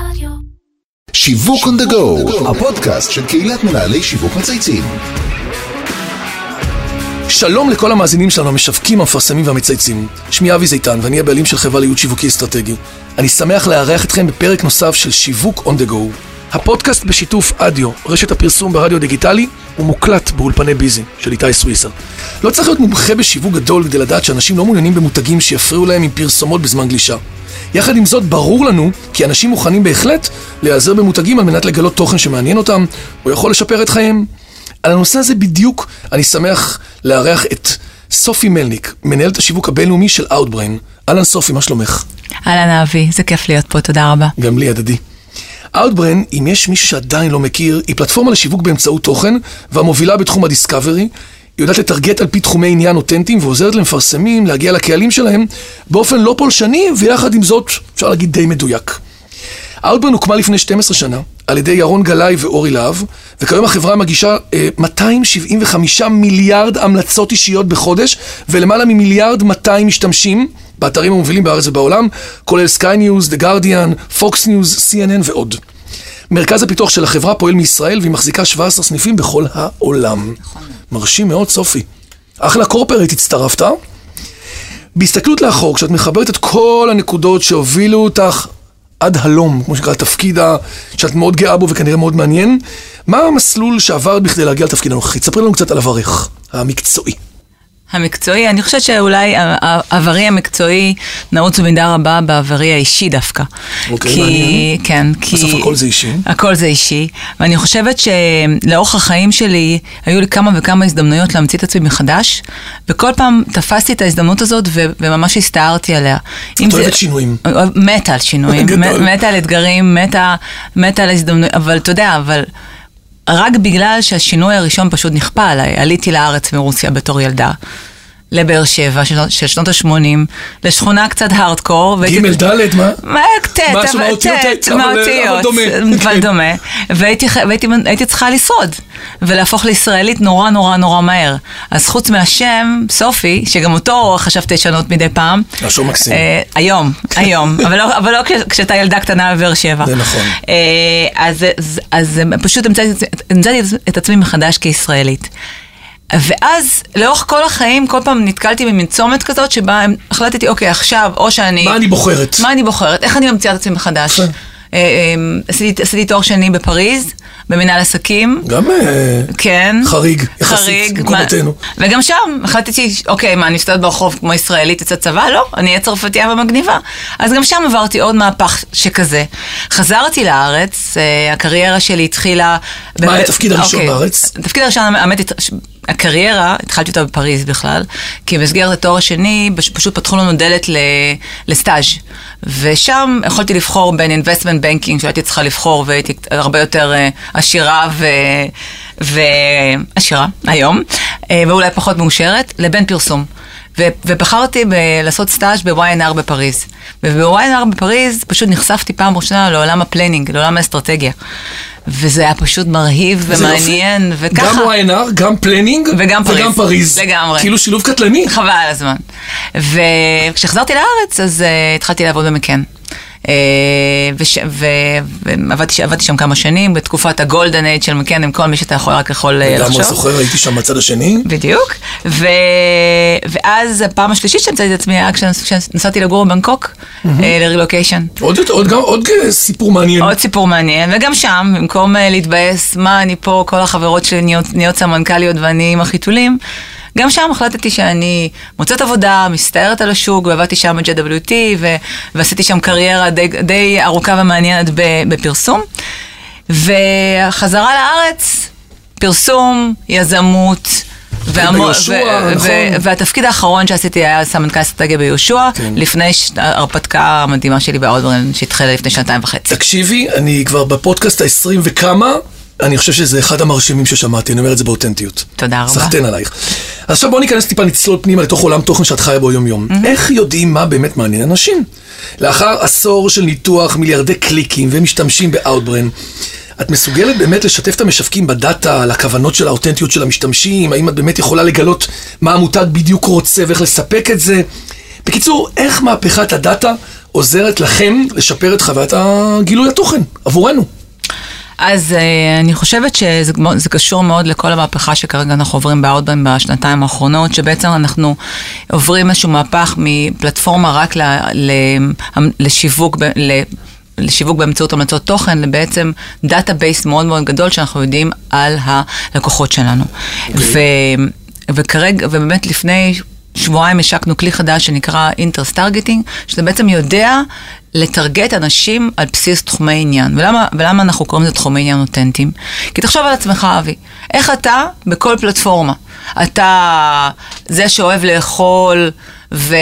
רדיו. שיווק on the go, הפודקאסט של קהילת מנהלי שיווק מצייצים. שלום לכל המאזינים שלנו, המשווקים, המפרסמים והמצייצים. שמי אבי זיתן ואני הבעלים של חברה לייעוד שיווקי אסטרטגי. אני שמח לארח אתכם בפרק נוסף של שיווק on the go. הפודקאסט בשיתוף אדיו, רשת הפרסום ברדיו דיגיטלי, הוא מוקלט באולפני ביזי של איתי סוויסר. לא צריך להיות מומחה בשיווק גדול כדי לדעת שאנשים לא מעוניינים במותגים שיפריעו להם עם פרסומות בזמן גלישה. יחד עם זאת, ברור לנו כי אנשים מוכנים בהחלט להיעזר במותגים על מנת לגלות תוכן שמעניין אותם, או יכול לשפר את חייהם. על הנושא הזה בדיוק אני שמח לארח את סופי מלניק, מנהלת השיווק הבינלאומי של Outbrain. אהלן סופי, מה שלומך? אהלן אבי, זה כיף להיות פה, תודה רבה. גם לי, הדדי. Outbrain, אם יש מישהו שעדיין לא מכיר, היא פלטפורמה לשיווק באמצעות תוכן, והמובילה בתחום הדיסקאברי. היא יודעת לטרגט על פי תחומי עניין אותנטיים, ועוזרת למפרסמים להגיע לקהלים שלהם באופן לא פולשני, ויחד עם זאת, אפשר להגיד די מדויק. Outbrain הוקמה לפני 12 שנה על ידי ירון גלאי ואורי להב, וכיום החברה מגישה אה, 275 מיליארד המלצות אישיות בחודש, ולמעלה ממיליארד 200 משתמשים באתרים המובילים בארץ ובעולם, כולל Sky News, The Guardian, Fox News, CNN ועוד. מרכז הפיתוח של החברה פועל מישראל והיא מחזיקה 17 סניפים בכל העולם. מרשים מאוד, סופי. אחלה קורפרט הצטרפת. בהסתכלות לאחור, כשאת מחברת את כל הנקודות שהובילו אותך עד הלום, כמו שנקרא, התפקיד שאת מאוד גאה בו וכנראה מאוד מעניין, מה המסלול שעברת בכדי להגיע לתפקיד הנוכחי? תספרי לנו קצת על עברך, המקצועי. המקצועי, אני חושבת שאולי עברי המקצועי נעוץ במידה רבה בעברי האישי דווקא. אוקיי, כי, מעניין. כן, כי... בסוף הכל זה אישי. הכל זה אישי, ואני חושבת שלאורך החיים שלי היו לי כמה וכמה הזדמנויות להמציא את עצמי מחדש, וכל פעם תפסתי את ההזדמנות הזאת ו- וממש הסתערתי עליה. את זה- אוהבת שינויים. מתה על שינויים. מתה על אתגרים, מתה על הזדמנויות, אבל אתה יודע, אבל רק בגלל שהשינוי הראשון פשוט נכפה עליי, עליתי לארץ מרוסיה בתור ילדה. לבאר שבע של, שנות ה-80, לשכונה קצת הארדקור. ג' ד', מה? מה, ט', משהו אבל מהאותיות ט', ט', אבל- מהאותיות, דומה. אבל כן. דומה. והייתי צריכה לשרוד, ולהפוך לישראלית נורא נורא נורא מהר. אז חוץ מהשם, סופי, שגם אותו חשבתי לשנות מדי פעם. השם מקסים. אה, היום, היום, אבל לא, לא כש- כשאתה ילדה קטנה בבאר שבע. זה נכון. אה, אז, פשוט המצאתי את עצמי מחדש כישראלית. ואז לאורך כל החיים, כל פעם נתקלתי במין צומת כזאת שבה החלטתי, אוקיי, עכשיו, או שאני... מה אני בוחרת? מה אני בוחרת? איך אני ממציאה את עצמי מחדש? יפה. אה, אה, עשיתי תואר שני בפריז, במנהל עסקים. גם אה, כן. חריג, יחסית. במקומותינו. וגם שם החלטתי, אוקיי, מה, אני מסתובבת ברחוב כמו ישראלית יוצאת צבא? לא, אני אהיה צרפתייה ומגניבה. אז גם שם עברתי עוד מהפך שכזה. חזרתי לארץ, הקריירה שלי התחילה... מה היה התפקיד הראשון אוקיי. בארץ? התפקיד הראשון, האמת, הקריירה, התחלתי אותה בפריז בכלל, כי במסגרת התואר השני, פש- פשוט פתחו לנו דלת לסטאז'. ושם יכולתי לבחור בין investment banking, שהייתי צריכה לבחור והייתי הרבה יותר אה, עשירה ו... ועשירה היום, אה, ואולי פחות מאושרת, לבין פרסום. ובחרתי ב- לעשות סטאז' ב- Y&R בפריז. וב-Y&R בפריז פשוט נחשפתי פעם ראשונה לעולם ה planning, לעולם האסטרטגיה. וזה היה פשוט מרהיב יופי. ומעניין, וככה... גם Y&R, גם planning, וגם פריז. וגם פריז. לגמרי. כאילו שילוב קטלני. חבל על הזמן. וכשחזרתי לארץ, אז אה, התחלתי לעבוד במקאן. אה, וש- ו- ועבדתי עבדתי שם כמה שנים, בתקופת ה golden age של מקאן, עם כל מי שאתה יכול, רק יכול לגמרי לחשוב. זוכר, הייתי שם בצד השני. בדיוק. ו... ואז הפעם השלישית שהמצאתי את עצמי היה כשנס- כשנסעתי לגור בבנקוק, אה, לרילוקיישן. עוד עוד עוד אה, סיפור מעניין. עוד סיפור מעניין, וגם שם, במקום אה, להתבאס, מה אני פה, כל החברות שלי נהיות סמנכ"ליות ואני עם החיתולים, גם שם החלטתי שאני מוצאת עבודה, מסתערת על השוק, ועבדתי שם ב-JWT, ו- ועשיתי שם קריירה די, די ארוכה ומעניינת בפרסום. וחזרה לארץ, פרסום, יזמות. והמו- ביהושע, ו- נכון. ו- והתפקיד האחרון שעשיתי היה סמנכ"ל אסטרטגיה ביהושע, כן. לפני ש- ההרפתקה המדהימה שלי באודברן, שהתחילה לפני שנתיים וחצי. תקשיבי, אני כבר בפודקאסט העשרים וכמה, אני חושב שזה אחד המרשימים ששמעתי, אני אומר את זה באותנטיות. תודה רבה. סחטיין עלייך. עכשיו בוא ניכנס טיפה, נצלול פנימה לתוך עולם תוכן שאת חיה בו יום-יום. איך יודעים מה באמת מעניין אנשים? לאחר עשור של ניתוח מיליארדי קליקים ומשתמשים ב-Outbrain, את מסוגלת באמת לשתף את המשווקים בדאטה, על הכוונות של האותנטיות של המשתמשים? האם את באמת יכולה לגלות מה המותג בדיוק רוצה ואיך לספק את זה? בקיצור, איך מהפכת הדאטה עוזרת לכם לשפר את חוויית הגילוי התוכן עבורנו. אז אה, אני חושבת שזה זה קשור מאוד לכל המהפכה שכרגע אנחנו עוברים באאוטבריין בשנתיים האחרונות, שבעצם אנחנו עוברים איזשהו מהפך מפלטפורמה רק ל, ל, לשיווק, ל, לשיווק באמצעות המלצות תוכן, לבעצם data base מאוד מאוד גדול שאנחנו יודעים על הלקוחות שלנו. אוקיי. אוקיי. ו, וכרגע, ובאמת לפני שבועיים השקנו כלי חדש שנקרא interest targeting, שזה בעצם יודע לטרגט אנשים על בסיס תחומי עניין. ולמה, ולמה אנחנו קוראים לזה תחומי עניין אותנטיים? כי תחשוב על עצמך, אבי, איך אתה בכל פלטפורמה? אתה זה שאוהב לאכול ו-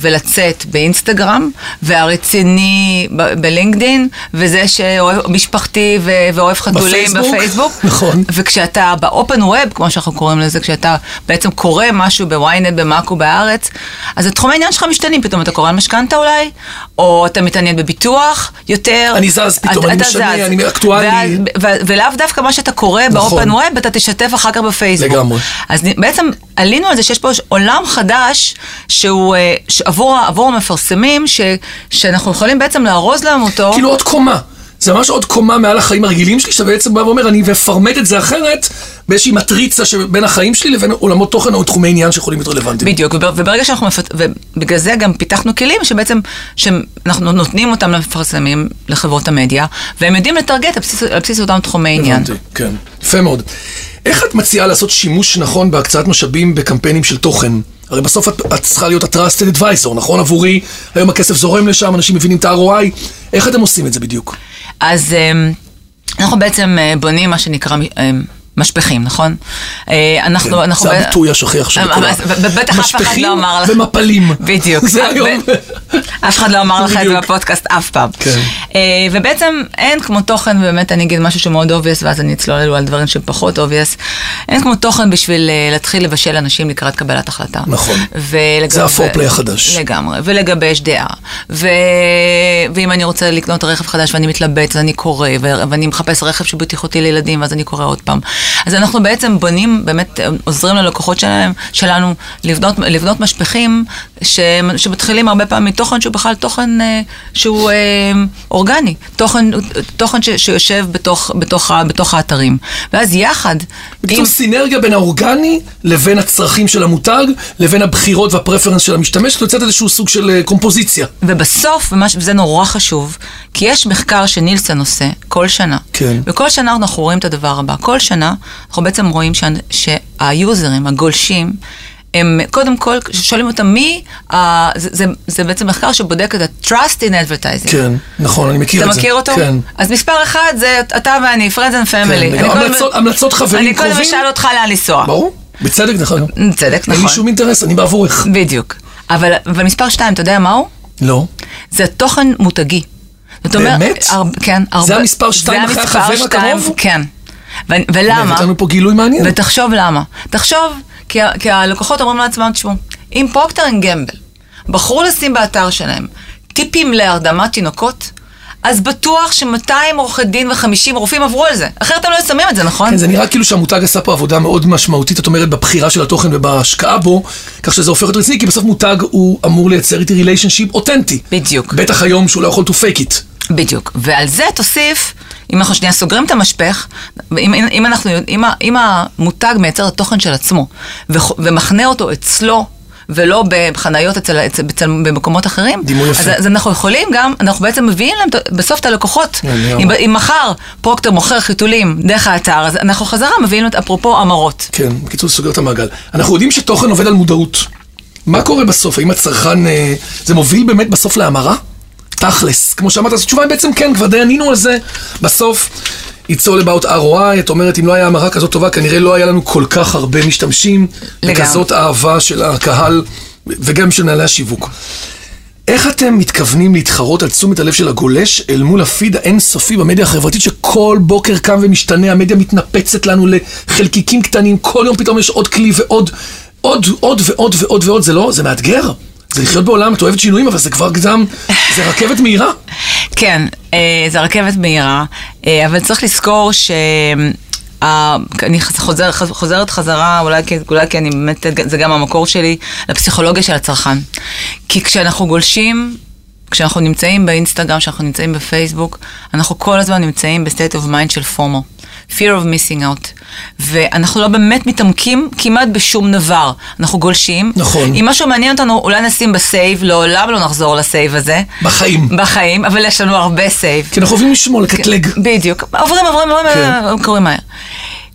ולצאת באינסטגרם, והרציני ב- בלינקדין, וזה שאוהב משפחתי ו- ואוהב חתולים בפייסבוק. בפייסבוק. נכון. וכשאתה ב open web, כמו שאנחנו קוראים לזה, כשאתה בעצם קורא משהו בוויינט, במאקו, בארץ, אז התחומי העניין שלך משתנים, פתאום אתה קורא על משכנתה אולי, או אתה מתעניין בביטוח יותר. אני זז פתאום, אתה, אני משנה, זז. אני אקטואלי. ו- ו- ולאו דווקא מה שאתה קורא נכון. באופן ווב, אתה תשתף אחר כך בפייסבוק. לגמרי. אז בעצם עלינו על זה שיש פה עולם חדש, שהוא אה, עבור, עבור המפרסמים, ש, שאנחנו יכולים בעצם לארוז להם אותו. כאילו עוד קומה. זה ממש עוד קומה מעל החיים הרגילים שלי, שאתה בעצם בא ואומר, אני אפרמט את זה אחרת, באיזושהי מטריצה שבין החיים שלי לבין עולמות תוכן או תחומי עניין שיכולים להיות רלוונטיים. בדיוק, וברגע שאנחנו, מפת... ובגלל זה גם פיתחנו כלים שבעצם, שאנחנו נותנים אותם למפרסמים, לחברות המדיה, והם יודעים לטרגט על בסיס, על בסיס אותם תחומי עניין. הבנתי, כן. יפה מאוד. איך את מציעה לעשות שימוש נכון בהקצאת משאבים בקמפיינים של תוכן? הרי בסוף את, את צריכה להיות ה-trusted advisor, נכון? עבורי, היום הכסף זורם לשם, אנשים מבינים את ה-ROI. איך אתם עושים את זה בדיוק? אז אמ, אנחנו בעצם אה, בונים מה שנקרא אמ, משפכים, נכון? אה, אנחנו, כן, אנחנו... זה הביטוי השכיח של כולם. בטח אף אחד לא אמר לך. ומפלים. בדיוק. זה היום. אף אחד לא אמר לך את זה בפודקאסט אף פעם. כן. אה, ובעצם אין כמו תוכן, ובאמת אני אגיד משהו שמאוד obvious, ואז אני אצלול אלו על דברים שפחות obvious. אין כמו תוכן בשביל אה, להתחיל לבשל אנשים לקראת קבלת החלטה. נכון. זה ה foreplay החדש. לגמרי. ולגבש דעה. ואם אני רוצה לקנות רכב חדש ואני מתלבט, אז אני קורא, ואני מחפש רכב שבטיחותי לילדים, ואז אני קורא עוד פעם. אז אנחנו בעצם בונים, באמת עוזרים ללקוחות שלהם, שלנו לבנות, לבנות משפכים ש, שמתחילים הרבה פעמים מתוכן שהוא בכלל תוכן אה, שהוא אה, אורגני, תוכן, תוכן ש, שיושב בתוך, בתוך, בתוך האתרים. ואז יחד... בקיצור, עם... סינרגיה בין האורגני לבין הצרכים של המותג, לבין הבחירות והפרפרנס של המשתמש, יוצאת איזשהו סוג של אה, קומפוזיציה. ובסוף, וזה נורא חשוב, כי יש מחקר שנילסון עושה כל שנה. כן. וכל שנה אנחנו רואים את הדבר הבא. כל שנה אנחנו בעצם רואים שהיוזרים, הגולשים, הם קודם כל שואלים אותם מי, uh, זה, זה, זה בעצם מחקר שבודק את ה-trust in advertising. כן, נכון, אני מכיר את זה. אתה מכיר אותו? כן. אז מספר אחד זה אתה ואני, friends and family. כן, המלצות, קודם, המלצות חברים קרובים. אני קודם אשאל אותך לאן לנסוע. ברור, בצדק דרך אגב. בצדק, נכון. אין לי שום אינטרס, אני בעבורך. בדיוק. אבל, אבל מספר שתיים, אתה יודע מהו? לא. זה תוכן מותגי. באמת? הר, כן. הרבה, זה המספר שתיים אחרי החבר הקרוב? כן. ו- ולמה? הבאת לנו פה גילוי מעניין. ותחשוב למה. תחשוב, כי, כי הלקוחות אומרים לעצמם, תשמעו, אם פרוקטר אנד גמבל בחרו לשים באתר שלהם טיפים להרדמת תינוקות, אז בטוח ש-200 עורכי דין ו-50 רופאים עברו על זה. אחרת הם לא שמים את זה, נכון? כן, זה נראה כאילו שהמותג עשה פה עבודה מאוד משמעותית, את אומרת, בבחירה של התוכן ובהשקעה בו, כך שזה הופך להיות רציני, כי בסוף מותג הוא אמור לייצר איתי ריליישנשיפ אותנטי. בדיוק. בטח היום שהוא לא יכול to fake it. בדיוק. ועל זה תוסיף אם אנחנו שנייה סוגרים את המשפך, אם, אם, אנחנו, אם, אם המותג מייצר את התוכן של עצמו ומכנה אותו אצלו, ולא בחניות אצל, אצל, אצל, במקומות אחרים, אז, אז אנחנו יכולים גם, אנחנו בעצם מביאים להם בסוף את הלקוחות. אם, אם מחר פרוקטור מוכר חיתולים דרך האתר, אז אנחנו חזרה מביאים להם אפרופו המרות. כן, בקיצור סוגר את המעגל. אנחנו יודעים שתוכן עובד על מודעות. מה קורה בסוף? האם הצרכן, אה, זה מוביל באמת בסוף להמרה? תכלס, כמו שאמרת, אז התשובה היא בעצם כן, כבר די ענינו על זה. בסוף, it's all about ROI, את אומרת, אם לא היה המרה כזאת טובה, כנראה לא היה לנו כל כך הרבה משתמשים. וכזאת אהבה של הקהל, וגם של מנהלי השיווק. איך אתם מתכוונים להתחרות על תשומת הלב של הגולש אל מול הפיד האינסופי במדיה החברתית שכל בוקר קם ומשתנה, המדיה מתנפצת לנו לחלקיקים קטנים, כל יום פתאום יש עוד כלי ועוד, עוד, עוד ועוד ועוד ועוד, זה לא, זה מאתגר. זה לחיות בעולם, את אוהבת שינויים, אבל זה כבר גם, זה רכבת מהירה. כן, אה, זה רכבת מהירה, אה, אבל צריך לזכור ש... אני חוזר, חוזרת חזרה, אולי כי, אולי כי אני באמת, זה גם המקור שלי, לפסיכולוגיה של הצרכן. כי כשאנחנו גולשים, כשאנחנו נמצאים באינסטגרם, כשאנחנו נמצאים בפייסבוק, אנחנו כל הזמן נמצאים ב state of mind של FOMO. Fear of missing out. ואנחנו לא באמת מתעמקים כמעט בשום דבר. אנחנו גולשים. נכון. אם משהו מעניין אותנו, אולי נשים ב save, לעולם לא נחזור ל save הזה. בחיים. בחיים, אבל יש לנו הרבה save. כי אנחנו אוהבים לשמור, לקטלג. בדיוק. עוברים, עוברים, עוברים, כן. קוראים מהר.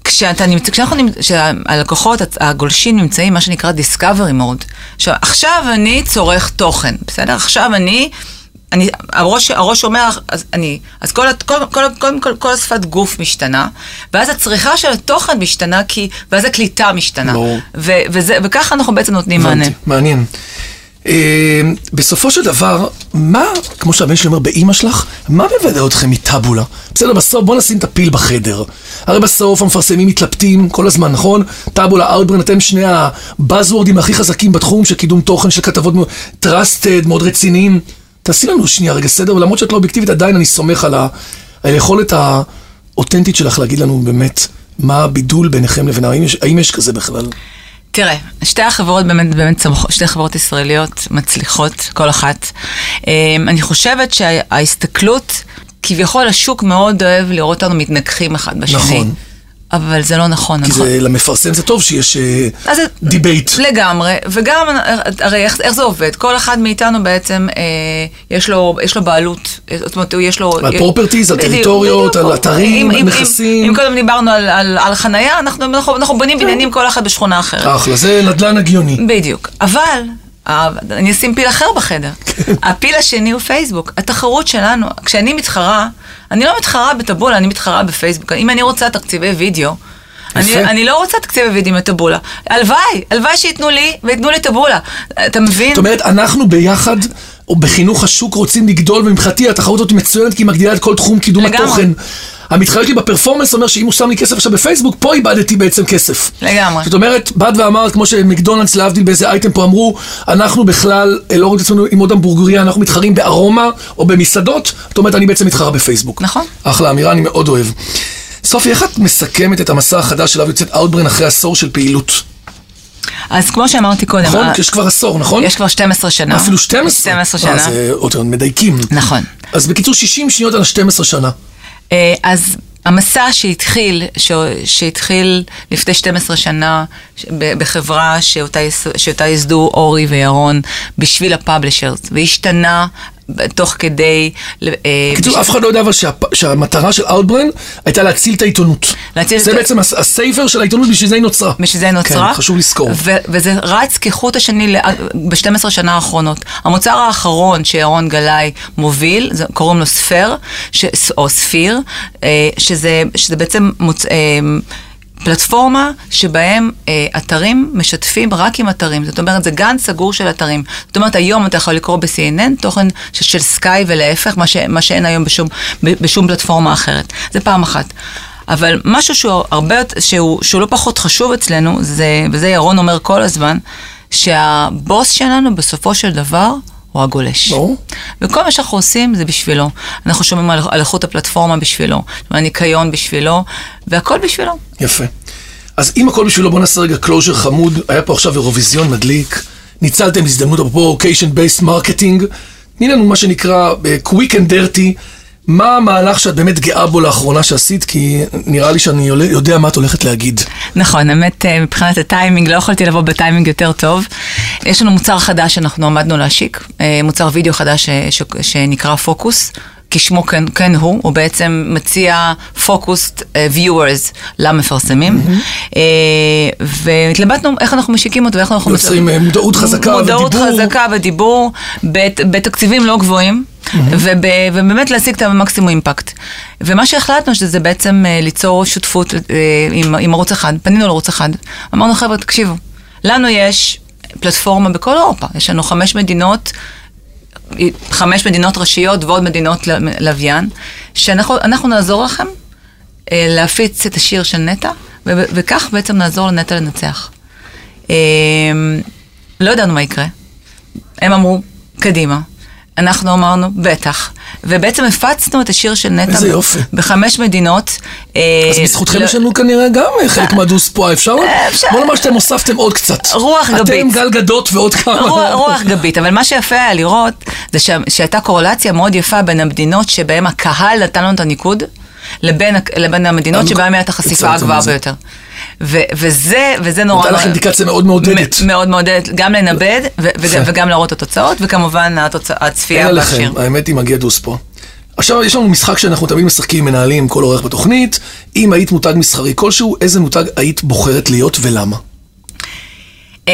כשאתה נמצא, כשאנחנו נמצא, כשהלקוחות, הגולשים נמצאים, מה שנקרא discovery mode. עכשיו, עכשיו אני צורך תוכן, בסדר? עכשיו אני, אני, הראש, הראש אומר, אז אני, אז כל, כל, כל, כל, כל, כל השפת גוף משתנה, ואז הצריכה של התוכן משתנה, כי, ואז הקליטה משתנה. ברור. ו, וזה, וככה אנחנו בעצם נותנים מענה. מעניין. אה, בסופו של דבר, מה, כמו שהבן שלי אומר באימא שלך, מה מבדל אתכם מטאבולה? בסדר, בסוף בוא נשים את הפיל בחדר. הרי בסוף המפרסמים מתלבטים כל הזמן, נכון? טאבולה, אאוטבריין, אתם שני הבאזוורדים הכי חזקים בתחום של קידום תוכן, של כתבות מאוד trusted, מאוד רציניים. תעשי לנו שנייה רגע סדר, ולמרות שאת לא אובייקטיבית, עדיין אני סומך על היכולת האותנטית שלך להגיד לנו באמת מה הבידול ביניכם לבין, האם יש, האם יש כזה בכלל? תראה, שתי החברות באמת, באמת צמחו, שתי חברות ישראליות מצליחות, כל אחת. אמ, אני חושבת שההסתכלות, כביכול השוק מאוד אוהב לראות אותנו מתנגחים אחד בשני. נכון. אבל זה לא נכון, כי נכון. זה, למפרסם זה טוב שיש אז זה- debate. לגמרי, וגם, הרי איך, איך זה עובד? כל אחד מאיתנו בעצם, אה, יש, לו, יש לו בעלות, אה, זאת אומרת, יש לו... על properties, על בדיוק, טריטוריות. על אתרים, אם- נכסים. אם, קודם דיברנו על, על, על חנייה, אנחנו, אנחנו, אנחנו בונים בניינים כל אחד בשכונה אחרת. אחלה, זה נדל"ן הגיוני. בדיוק. אבל, אני אשים פיל אחר בחדר. כן. הפיל השני הוא פייסבוק. התחרות שלנו, כשאני מתחרה, אני לא מתחרה בטבולה, אני מתחרה בפייסבוק. אם אני רוצה תקציבי וידאו, אני. אני לא רוצה תקציבי וידאו מטבולה. הלוואי, הלוואי שייתנו לי וייתנו לי טבולה. אתה מבין? זאת אומרת, אנחנו ביחד, או בחינוך השוק, רוצים לגדול, ומבחינתי התחרות הזאת מצוינת, כי היא מגדילה את כל תחום קידום לגמרי. התוכן. המתחרה שלי בפרפורמנס אומר שאם הוא שם לי כסף עכשיו בפייסבוק, פה איבדתי בעצם כסף. לגמרי. זאת אומרת, באת ואמרת, כמו שמקדונלדס להבדיל באיזה אייטם פה אמרו, אנחנו בכלל אה, לא רואים את עצמנו עם עוד המבורגריה, אנחנו מתחרים בארומה או במסעדות, זאת אומרת, אני בעצם מתחרה בפייסבוק. נכון. אחלה אמירה, אני מאוד אוהב. סופי, איך את מסכמת את המסע החדש שלו יוצאת אאוטברן אחרי עשור של פעילות? אז כמו שאמרתי קודם, נכון? ה- יש כבר עשור, נכון? יש כבר 12 שנה. אפילו 12? 12 אה, שנה. זה עוד מדייקים. נכון. אז בקיצור, 60 שניות על ה-12 שנה. אה, אז המסע שהתחיל, ש- שהתחיל לפני 12 שנה בחברה שאותה, שאותה ייסדו אורי וירון בשביל הפאבלישרס, והשתנה תוך כדי... אה, בקיצור, בש- אף אחד לא יודע אבל שהמטרה של אאוטברן הייתה להציל את העיתונות. זה בעצם הס- הסייפר של העיתונות, בשביל זה היא נוצרה. בשביל זה היא נוצרה. כן, חשוב לזכור. וזה רץ כחוט השני ב-12 שנה האחרונות. המוצר האחרון שירון גלאי מוביל, קוראים לו ספר, או ספיר, אה, שזה, בעצם. אה, פלטפורמה שבהם אה, אתרים משתפים רק עם אתרים, זאת אומרת זה גן סגור של אתרים. זאת אומרת היום אתה יכול לקרוא ב-CNN תוכן ש- של סקאי ולהפך, מה, ש- מה שאין היום בשום, בשום פלטפורמה אחרת. זה פעם אחת. אבל משהו שהוא הרבה שהוא, שהוא לא פחות חשוב אצלנו, זה, וזה ירון אומר כל הזמן, שהבוס שלנו בסופו של דבר הוא הגולש. ברור. וכל מה שאנחנו עושים זה בשבילו. אנחנו שומרים על, על איכות הפלטפורמה בשבילו, הניקיון בשבילו, והכל בשבילו. יפה. אז אם הכל בשבילו, בוא נעשה רגע closure חמוד. היה פה עכשיו אירוויזיון מדליק. ניצלתם הזדמנות, אפרופו occasion based marketing. תני לנו מה שנקרא אה, quick and dirty. מה המהלך שאת באמת גאה בו לאחרונה שעשית? כי נראה לי שאני יודע מה את הולכת להגיד. נכון, האמת, אה, מבחינת הטיימינג, לא יכולתי לבוא בטיימינג יותר טוב. יש לנו מוצר חדש שאנחנו עמדנו להשיק, אה, מוצר וידאו חדש ש- ש- שנקרא פוקוס. כשמו כן, כן הוא, הוא בעצם מציע פוקוסט viewers למפרסמים. אה, והתלבטנו איך אנחנו משיקים אותו ואיך אנחנו... יוצרים, אה, מודעות חזקה מודעות ודיבור. חזקה ודיבור, בת- בתקציבים לא גבוהים. וב, ובאמת להשיג את המקסימום אימפקט. ומה שהחלטנו שזה בעצם אה, ליצור שותפות אה, עם, עם ערוץ אחד, פנינו לערוץ אחד, אמרנו חבר'ה תקשיבו, לנו יש פלטפורמה בכל אירופה, יש לנו חמש מדינות, חמש מדינות ראשיות ועוד מדינות לוויין, שאנחנו אנחנו נעזור לכם אה, להפיץ את השיר של נטע, וכך בעצם נעזור לנטע לנצח. אה, לא ידענו מה יקרה. הם אמרו, קדימה. אנחנו אמרנו, בטח. ובעצם הפצנו את השיר של נטע איזה יופי. בחמש מדינות. אה, אז בזכותכם לא- יש לנו כנראה גם אה, חלק מהדוס פה, אפשר? בוא נאמר שאתם הוספתם עוד קצת. רוח אתם גבית. גל גדות ועוד כמה. רוח, גבית, אבל מה שיפה היה לראות זה שה- שהייתה קורלציה מאוד יפה בין המדינות שבהן הקהל נתן לנו את הניקוד, לבין, לבין המדינות שבהן הייתה החשיפה הגבוהה. ביותר. ו- וזה, וזה נורא... נתן לך אינדיקציה מאוד מעודדת. מאוד מעודדת, גם לנבד ו- וג- יפה. וגם להראות את התוצאות, וכמובן התוצ- הצפייה אין בשיר. עליכם, האמת היא מגיע דוס פה. עכשיו, יש לנו משחק שאנחנו תמיד משחקים מנהלים כל אורך בתוכנית. אם היית מותג מסחרי כלשהו, איזה מותג היית בוחרת להיות ולמה? אה,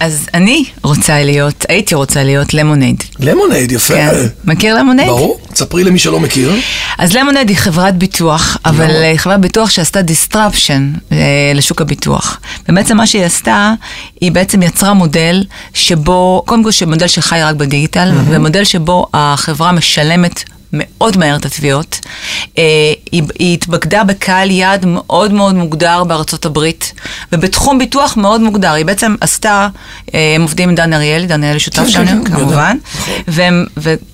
אז אני רוצה להיות, הייתי רוצה להיות למונייד. למונייד, יפה. כן. מכיר למונייד? ברור, תספרי למי שלא מכיר. אז למונייד היא חברת ביטוח, אבל. היא חברת ביטוח שעשתה disruption אה, לשוק הביטוח. ובעצם מה שהיא עשתה, היא בעצם יצרה מודל שבו, קודם כל שמודל שחי רק בדיגיטל, ומודל שבו החברה משלמת מאוד מהר את התביעות. אה, היא, היא התמקדה בקהל יעד מאוד מאוד מוגדר בארצות הברית, ובתחום ביטוח מאוד מוגדר. היא בעצם עשתה, אה, הם עובדים עם דן אריאלי, דן אריאלי שותף כן, כן, שלנו, כן. כמובן, נכון. והם,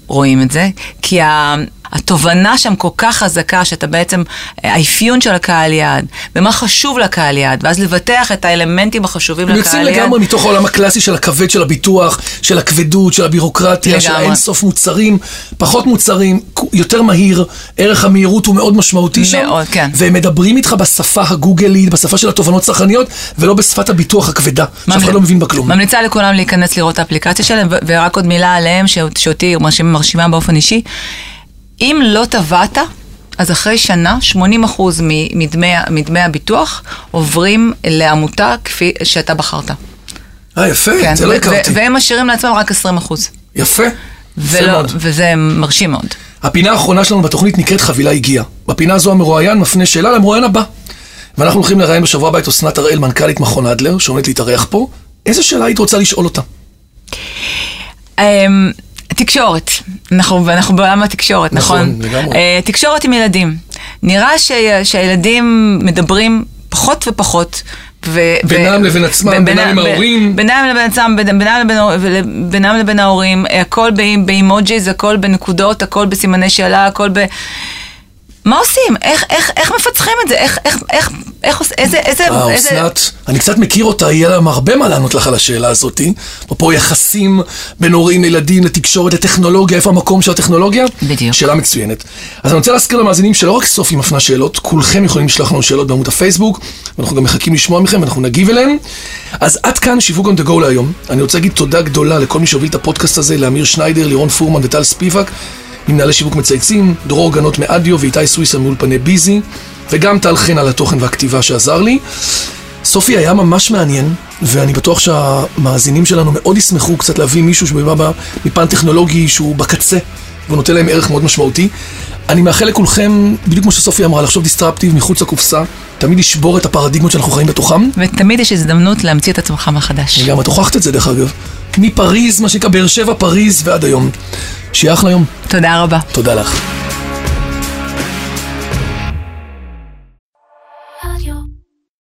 ורואים את זה, כי ה... התובנה שם כל כך חזקה, שאתה בעצם, האפיון של הקהל יעד, ומה חשוב לקהל יעד, ואז לבטח את האלמנטים החשובים לקהל יוצאים יעד. לגמרי מתוך העולם הקלאסי של הכבד של הביטוח, של הכבדות, של הבירוקרטיה, של לגמרי. האינסוף מוצרים, פחות מוצרים, יותר מהיר, ערך המהירות הוא מאוד משמעותי שם. מאוד, כן. והם מדברים איתך בשפה הגוגלית, בשפה של התובנות צרכניות, ולא בשפת הביטוח הכבדה, שאף אחד לא מבין בה כלום. ממליצה לכולם להיכנס לראות את האפליקציה שלהם, ורק עוד מילה עליהם, שאותי מרשימה באופן אישי. אם לא טבעת, אז אחרי שנה, 80% מ- מדמי, מדמי הביטוח עוברים לעמותה כפי שאתה בחרת. אה, יפה, כן, זה לא הכרתי. והם משאירים לעצמם רק 20%. יפה. יפה ולא, מאוד. וזה מרשים מאוד. הפינה האחרונה שלנו בתוכנית נקראת חבילה הגיעה. בפינה הזו המרואיין מפנה שאלה למרואיין הבא. ואנחנו הולכים לראיין בשבוע הבא את אסנת הראל, מנכ"לית מכון אדלר, שעומדת להתארח פה. איזה שאלה היית רוצה לשאול אותה? תקשורת, אנחנו, ואנחנו בעולם התקשורת, נכון, נכון? לגמרי. אה, תקשורת עם ילדים. נראה ש, שהילדים מדברים פחות ופחות. ו, בינם לבין עצמם, בינם עם ההורים. בינם לבין עצמם, בינם לבין, בינם לבין ההורים, הכל באי- באימוג'יז, הכל בנקודות, הכל בסימני שאלה, הכל ב... מה עושים? איך, איך, איך מפצחים את זה? איך, איך, איך, איך, עוש- איזה, איזה, אה, איזה... אסנת, אני קצת מכיר אותה, יהיה להם הרבה מה לענות לך על השאלה הזאתי. אפרופו יחסים בין הורים לילדים, לתקשורת, לטכנולוגיה, איפה המקום של הטכנולוגיה? בדיוק. שאלה מצוינת. אז אני רוצה להזכיר למאזינים שלא רק סופי מפנה שאלות, כולכם יכולים לשלוח לנו שאלות בעמוד הפייסבוק, ואנחנו גם מחכים לשמוע מכם ואנחנו נגיב אליהם. אז עד כאן שיווק on the go להיום. אני רוצה להגיד תודה גדולה לכל מי שהוביל את הפודקאסט הזה, לאמיר שניידר, לירון פורמן וטל ספיבק, ממנהלי שיווק מצייצים, דרור גנות מאדיו ואיתי סוויסה מאולפני ביזי, וגם טל חן על התוכן והכתיבה שעזר לי. סופי היה ממש מעניין, ואני בטוח שהמאזינים שלנו מאוד ישמחו קצת להביא מישהו שבא מפן טכנולוגי שהוא בקצה, והוא נותן להם ערך מאוד משמעותי. אני מאחל לכולכם, בדיוק כמו שסופי אמרה, לחשוב דיסטרפטיב מחוץ לקופסה, תמיד לשבור את הפרדיגמות שאנחנו חיים בתוכם. ותמיד יש הזדמנות להמציא את עצמך מחדש. גם את הוכחת את זה דרך אגב. מפריז, מה שנקרא באר שבע, פריז ועד היום. שיהיה אחלה יום. תודה רבה. תודה לך.